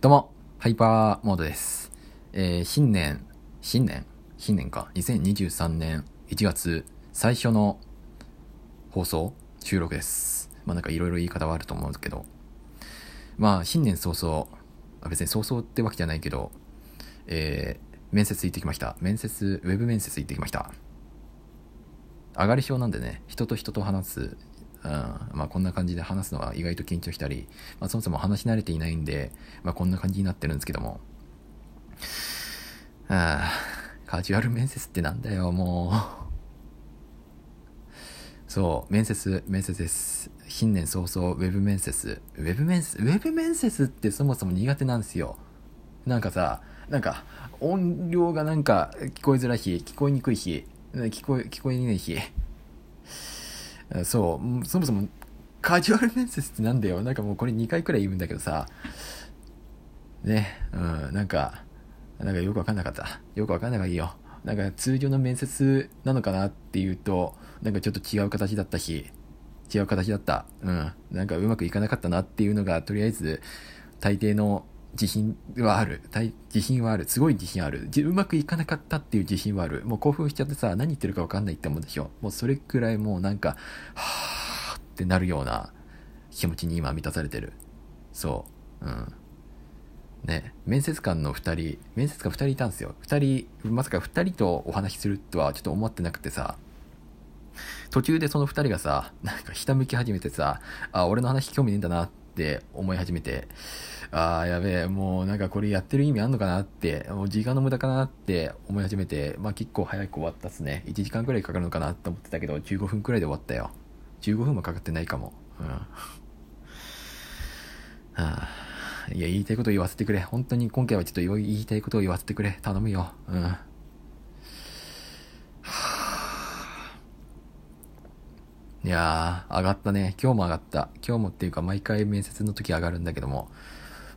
どうも、ハイパーモードです。えー、新年、新年？新年か。2023年1月最初の放送収録です。まあなんかいろいろ言い方はあると思うんですけど。まあ新年早々、あ別に早々ってわけじゃないけど、えー、面接行ってきました。面接、ウェブ面接行ってきました。上がり症なんでね、人と人と話す、うん、まあこんな感じで話すのは意外と緊張したり、まあそもそも話し慣れていないんで、まあこんな感じになってるんですけども。ああ、カジュアル面接ってなんだよ、もう。そう、面接、面接です。新年早々、ウェブ面接。ウェブ面接、ウェブ面接ってそもそも苦手なんですよ。なんかさ、なんか、音量がなんか聞こえづらい日、聞こえにくい日、聞こえ、聞こえにくい日。そう、そもそもカジュアル面接ってなんだよ。なんかもうこれ2回くらい言うんだけどさ、ね、うん、なんか、なんかよくわかんなかった。よくわかんないがいいよ。なんか通常の面接なのかなっていうと、なんかちょっと違う形だったし、違う形だった。うん。なんかうまくいかなかったなっていうのが、とりあえず、大抵の自信はある。自信はある。すごい自信ある。うまくいかなかったっていう自信はある。もう興奮しちゃってさ、何言ってるかわかんないって思うでしょ。もうそれくらいもうなんか、はぁーってなるような気持ちに今満たされてる。そう。うん。ね、面接官の2人、面接官2人いたんですよ。2人、まさか2人とお話しするとはちょっと思ってなくてさ、途中でその2人がさ、なんか下向き始めてさ、あ、俺の話興味ねえんだなって思い始めて、あーやべえ、もうなんかこれやってる意味あんのかなって、もう時間の無駄かなって思い始めて、まあ結構早く終わったっすね。1時間くらいかかるのかなって思ってたけど、15分くらいで終わったよ。15分もかかってないかも。うん。はあいや、言いたいことを言わせてくれ。本当に今回はちょっと言いたいことを言わせてくれ。頼むよ。うん。いやー、上がったね。今日も上がった。今日もっていうか、毎回面接の時上がるんだけども、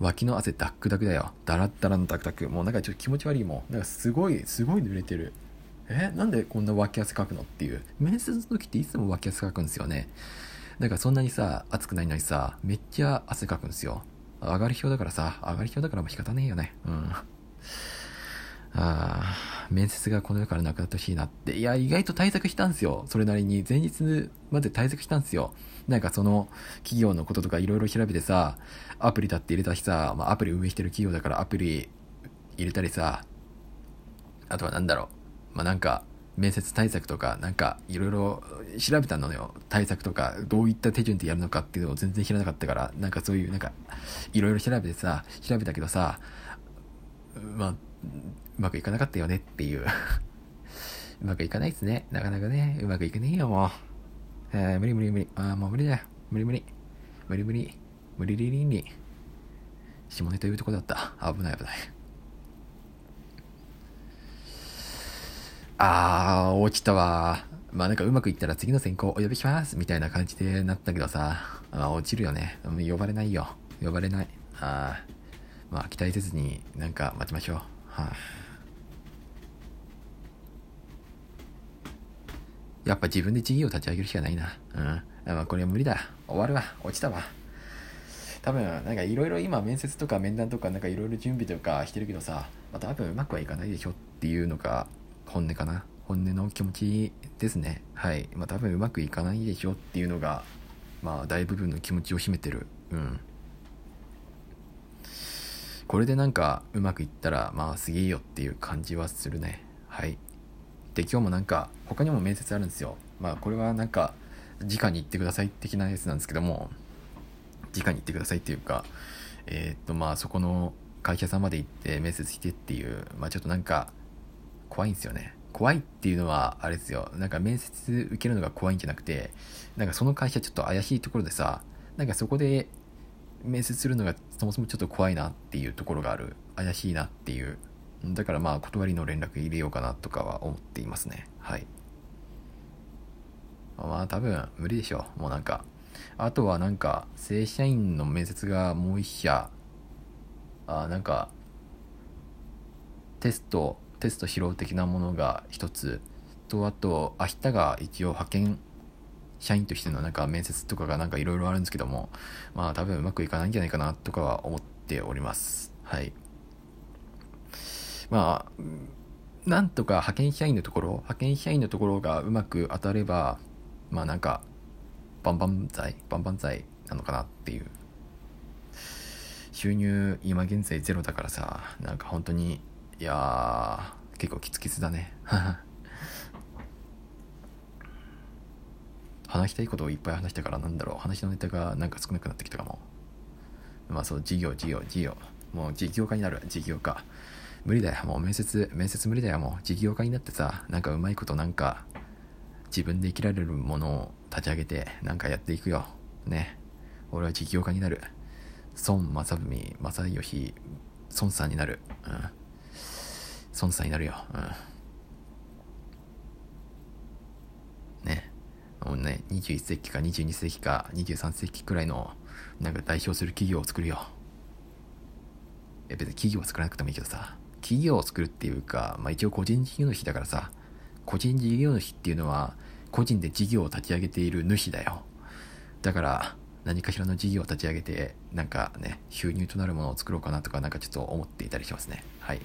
脇の汗ダックダクだよ。ダラッダラのダクダク。もうなんかちょっと気持ち悪いもん。なんかすごい、すごい濡れてる。え？なんでこんな脇汗かくのっていう。面接の時っていつも脇汗かくんですよね。だからそんなにさ、暑くないのにさ、めっちゃ汗かくんですよ。上がり表だからさ、上がり表だからも仕方ねえよね。うん。あー面接がこの世からなくなってほしいなって。いや、意外と対策したんですよ。それなりに。前日まで対策したんですよ。なんかその企業のこととかいろいろ調べてさ、アプリだって入れたしさ、まあアプリ運営してる企業だからアプリ入れたりさ、あとはなんだろう。まあなんか、面接対策とか、なんか、いろいろ調べたのよ。対策とか、どういった手順でやるのかっていうのを全然知らなかったから、なんかそういう、なんか、いろいろ調べてさ、調べたけどさ、まあ、うまくいかなかったよねっていう。うまくいかないっすね。なかなかね、うまくいかねえよ、もう。えー、無理無理無理。あーもう無理だよ。無理無理。無理無理。無理リリンリ。下ネタ言うとこだった。危ない危ない。あー、落ちたわ。まあなんかうまくいったら次の選考お呼びしますみたいな感じでなったけどさ、まあ落ちるよね。呼ばれないよ。呼ばれない。あまあ期待せずになんか待ちましょう。はあ、やっぱ自分で事業立ち上げるしかないな。うん。まあこれは無理だ。終わるわ。落ちたわ。多分なんかいろいろ今面接とか面談とかなんかいろいろ準備とかしてるけどさ、まあ、多分うまくはいかないでしょっていうのが本音かな本音の気持ちですねはいまあ多分うまくいかないでしょっていうのがまあ大部分の気持ちを占めてるうんこれでなんかうまくいったらまあすげえよっていう感じはするねはいで今日もなんか他にも面接あるんですよ。まあこれはなんか直に行ってください的なやつなんですけども直に行ってくださいっていうかえーっとまあそこの会社さんまで行って面接してっていうまあちょっとなんか怖いんですよね。怖いっていうのはあれですよ。なんか面接受けるのが怖いんじゃなくてなんかその会社ちょっと怪しいところでさなんかそこで面接するのがそもそもちょっと怖いなっていうところがある。怪しいなっていうだからまあ断りの連絡入れようかなとかは思っていますね。はい。まあ多分無理でしょう。もうなんか。あとはなんか正社員の面接がもう一社。あなんかテストテスト披露的なものが一つ。とあと明日が一応派遣社員としてのなんか面接とかがなんかいろいろあるんですけども。まあ多分うまくいかないんじゃないかなとかは思っております。はい。まあ、なんとか派遣社員のところ、派遣社員のところがうまく当たれば、まあなんか、バンバン剤バンバン剤なのかなっていう。収入今現在ゼロだからさ、なんか本当に、いやー、結構キツキツだね。話したいことをいっぱい話したからなんだろう、話のネタがなんか少なくなってきたかも。まあそう、事業、事業、事業。もう事業家になる、事業家。無理だよ、もう面接、面接無理だよ、もう事業家になってさ、なんかうまいことなんか、自分で生きられるものを立ち上げて、なんかやっていくよ。ね。俺は事業家になる。孫正文、正義、孫さんになる。うん。孫さんになるよ。うん。ね。もうね、21世紀か22世紀か23世紀くらいの、なんか代表する企業を作るよ。え、別に企業は作らなくてもいいけどさ、企業を作るっていうか、まあ一応個人事業主だからさ、個人事業主っていうのは、個人で事業を立ち上げている主だよ。だから、何かしらの事業を立ち上げて、なんかね、収入となるものを作ろうかなとか、なんかちょっと思っていたりしますね。はい。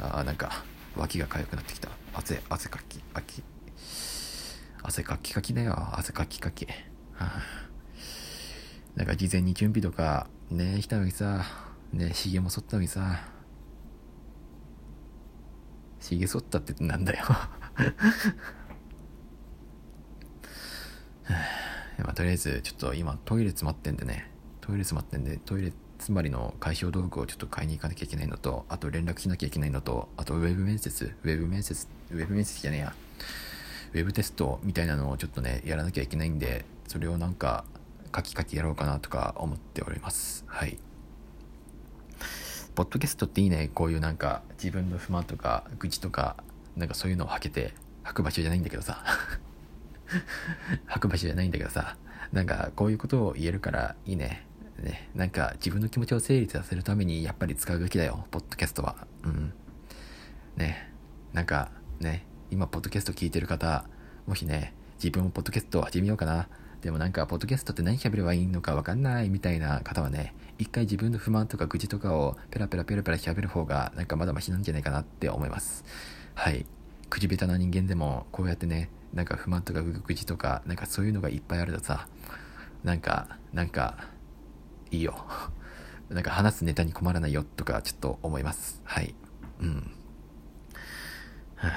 あなんか、脇が痒くなってきた。汗、汗かき、き、汗かきかきだよ。汗かきかき。はあ、なんか事前に準備とか、ね、したのにさ、ね、ひげも剃ったのにさ、ひげ剃ったってなんだよ まあ、とりあえず、ちょっと今トイレ詰まってんでね、トイレ詰まってんで、トイレ詰まりの解消道具をちょっと買いに行かなきゃいけないのと、あと連絡しなきゃいけないのと、あとウェブ面接、ウェブ面接、ウェブ面接じゃねえや、ウェブテストみたいなのをちょっとね、やらなきゃいけないんで、それをなんか、カキカキやろうかなとか思っております。はい。ポッドキャストっていいね、こういうなんか、自分の不満とか、愚痴とか、なんかそういうのを吐けて、吐く場所じゃないんだけどさ。吐く場所じゃないんだけどさ、なんかこういうことを言えるからいいね。ね、なんか自分の気持ちを整理させるためにやっぱり使うべきだよ、ポッドキャストは。うん。ね、なんかね、今ポッドキャスト聞いてる方、もしね、自分もポッドキャストを始めようかな。でもなんか、ポッドキャストって何喋ればいいのかわかんないみたいな方はね、一回自分の不満とか愚痴とかをペラペラペラペラ喋る方がなんかまだマシなんじゃないかなって思います。はい。口下手な人間でもこうやってね、なんか不満とか愚痴とか、なんかそういうのがいっぱいあるとさ、なんか、なんか、いいよ。なんか話すネタに困らないよとかちょっと思います。はい。うん。はあ、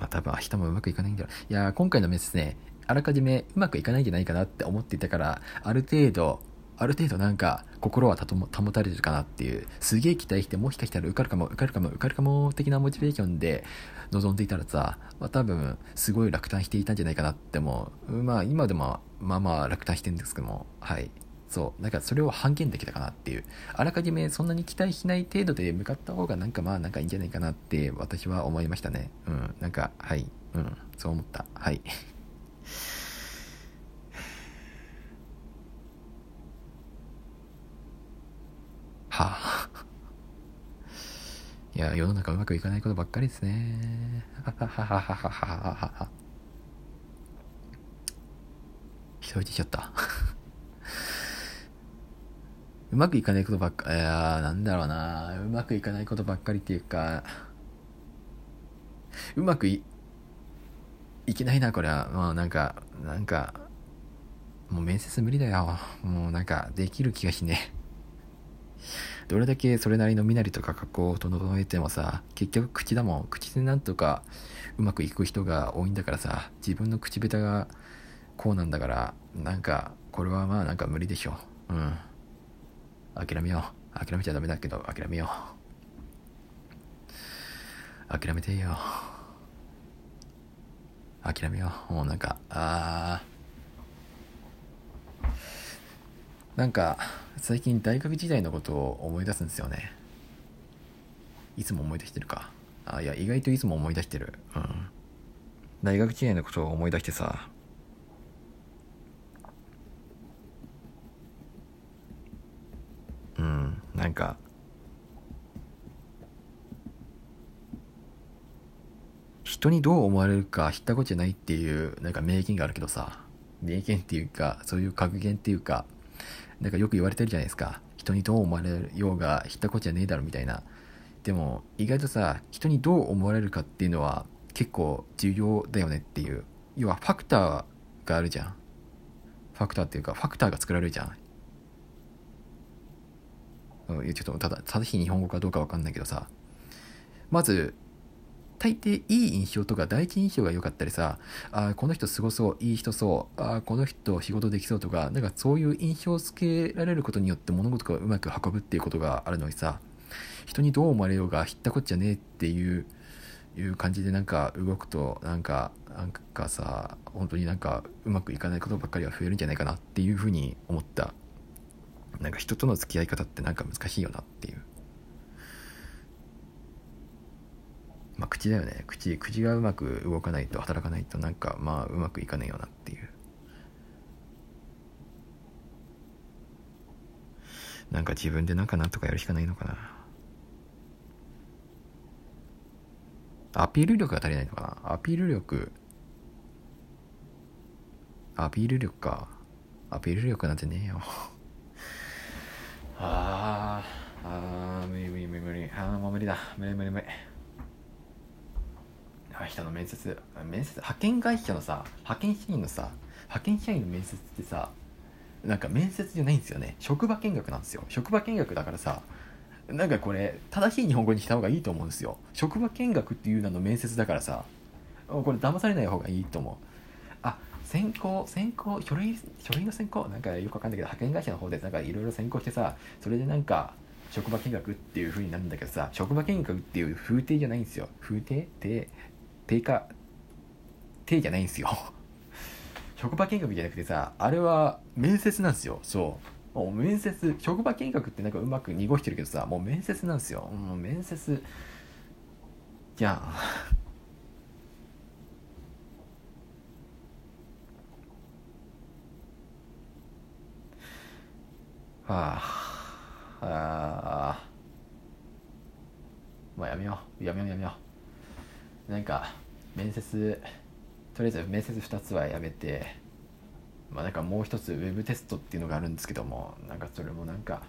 まあ多分明日もうまくいかないんだろう。い？や今回のメスね、あらかじめうまくいかないんじゃないかなって思っていたから、ある程度、ある程度なんか心は保たれるかなっていう、すげえ期待してもしかしたら受かるかも、受かるかも、受かるかも的なモチベーションで臨んでいたらさ、まあ多分すごい落胆していたんじゃないかなってもう、まあ今でもまあまあ落胆してるんですけども、はい。そう。だからそれを半減できたかなっていう。あらかじめそんなに期待しない程度で向かった方がなんかまあなんかいいんじゃないかなって私は思いましたね。うん。なんか、はい。うん。そう思った。はい。はあ。いや、世の中うまくいかないことばっかりですね。はははははははは。一人でちゃった。うまくいかないことばっか、いやなんだろうな。うまくいかないことばっかりっていうか、うまくい、いけないな、これは。まあなんか、なんか、もう面接無理だよ。もうなんか、できる気がしねどれだけそれなりの身なりとか格好を整えてもさ、結局口だもん。口でなんとかうまくいく人が多いんだからさ、自分の口下手がこうなんだから、なんか、これはまあなんか無理でしょ。うん。諦めよう。諦めちゃダメだけど、諦めよう。諦めていいよ。諦めよう。もうなんか、あー。なんか、最近大学時代のことを思い出すんですよね。いつも思い出してるか。あ、いや、意外といつも思い出してる。うん。大学時代のことを思い出してさ、んか人にどう思われるか知ったことじゃないっていうなんか名言があるけどさ名言っていうかそういう格言っていうかなんかよく言われてるじゃないですか。人にどう思われるようが、ひったこっちゃねえだろみたいな。でも、意外とさ、人にどう思われるかっていうのは結構重要だよねっていう。要はファクターがあるじゃん。ファクターっていうか、ファクターが作られるじゃん。うん、ちょっとただ正しい日本語かどうかわかんないけどさ、まず、大抵いい印象とか第一印象が良かったりさ、あこの人すごそう、いい人そう、あこの人仕事できそうとか、なんかそういう印象をつけられることによって物事がうまく運ぶっていうことがあるのにさ、人にどう思われようが知ったこっちゃねえっていういう感じでなんか動くとなんかなんかさ本当になんかうまくいかないことばっかりは増えるんじゃないかなっていうふうに思った。なんか人との付き合い方ってなんか難しいよなっていう。まあ口だよね。口口がうまく動かないと働かないとなんかまあうまくいかないよなっていう。なんか自分でなんかなんとかやるしかないのかな。アピール力が足りないのかな。アピール力。アピール力か。アピール力なんてねえよ。ああ無理無理無理無理。あーもう無理だ。無理無理無理。あ人の面接。面接。派遣会社のさ派遣社員のさ派遣社員の面接ってさなんか面接じゃないんですよね。職場見学なんですよ。職場見学だからさなんかこれ正しい日本語にした方がいいと思うんですよ。職場見学っていう名の面接だからさこれ騙されない方がいいと思う。選考選考書類書類の選考なんかよくわかんないけど派遣会社の方でなんかいろいろ選考してさそれでなんか職場見学っていう風になるんだけどさ職場見学っていう風景じゃないんですよ。風景定定価？定じゃないんですよ。職場見学じゃなくてさあれは面接なんですよ。そう。もう面接職場見学ってなんかうまく濁してるけどさもう面接なんですよ。もう面接。じゃんはあああもうやめよう。やめようやめよう。なんか面接とりあえず面接2つはやめてまあなんかもう一つウェブテストっていうのがあるんですけどもなんかそれもなんか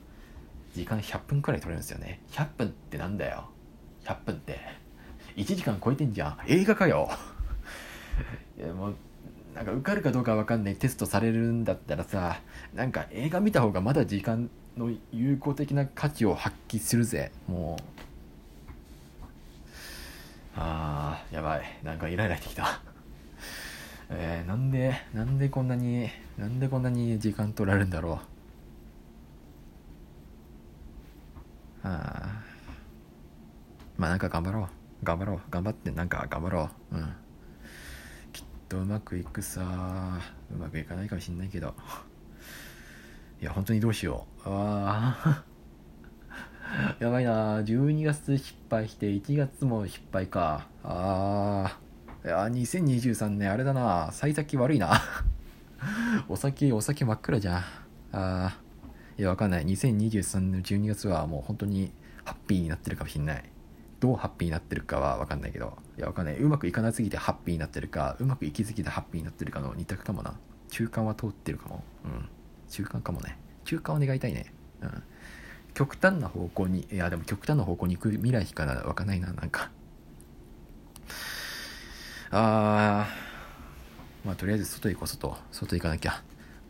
時間100分くらい取れるんですよね。100分ってなんだよ。100分って。1時間超えてんじゃん。映画かよ。いやもうなんか受かるかどうかわかんないテストされるんだったらさなんか映画見た方がまだ時間の有効的な価値を発揮するぜ。もう。あーやばい。なんかイライラしてきた。えー、なんでなんでこんなになんでこんなに時間取られるんだろう。あまあなんか頑張ろう。頑張ろう。頑張ってなんか頑張ろう。うん。とうまくいくさうまくいかないかもしんないけど。いや本当にどうしよう。あ やばいな。12月失敗して1月も失敗か。ああいや2023年あれだな。幸先悪いな。お酒お酒真っ暗じゃん。あいやわかんない。2023年の12月はもう本当にハッピーになってるかもしんない。どうハッピーになってるかはわかんないけど。いやわかんない。うまくいかなすぎてハッピーになってるかうまくいきすぎてハッピーになってるかの二択かもな。中間は通ってるかも。うん。中間かもね。中間を願いたいね。うん。極端な方向にいやでも極端な方向に行く未来しかわかんないななんか。あー。まあとりあえず外行こう外。外行かなきゃ。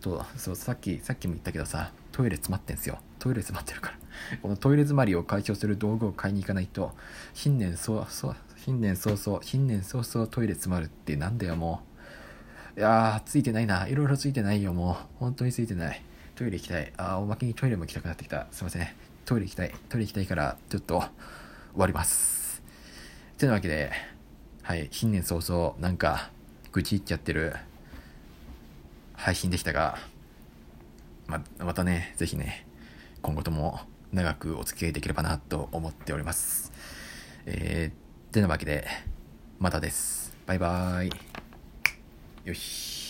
とそうさっきさっきも言ったけどさトイレ詰まってんすよ。トイレ詰まってるから。このトイレ詰まりを解消する道具を買いに行かないと新年そうそう新年早々新年早々トイレ詰まるってなんだよもう。いやーついてないな。いろいろついてないよもう。本当についてない。トイレ行きたい。あおまけにトイレも行きたくなってきた。すいません。トイレ行きたい。トイレ行きたいからちょっと終わります。てなわけではい新年早々なんか愚痴言っちゃってる。配信でしたがままたねぜひね今後とも長くお付き合いできればなと思っております。えー、てなわけでまたです。バイバーイ。よし。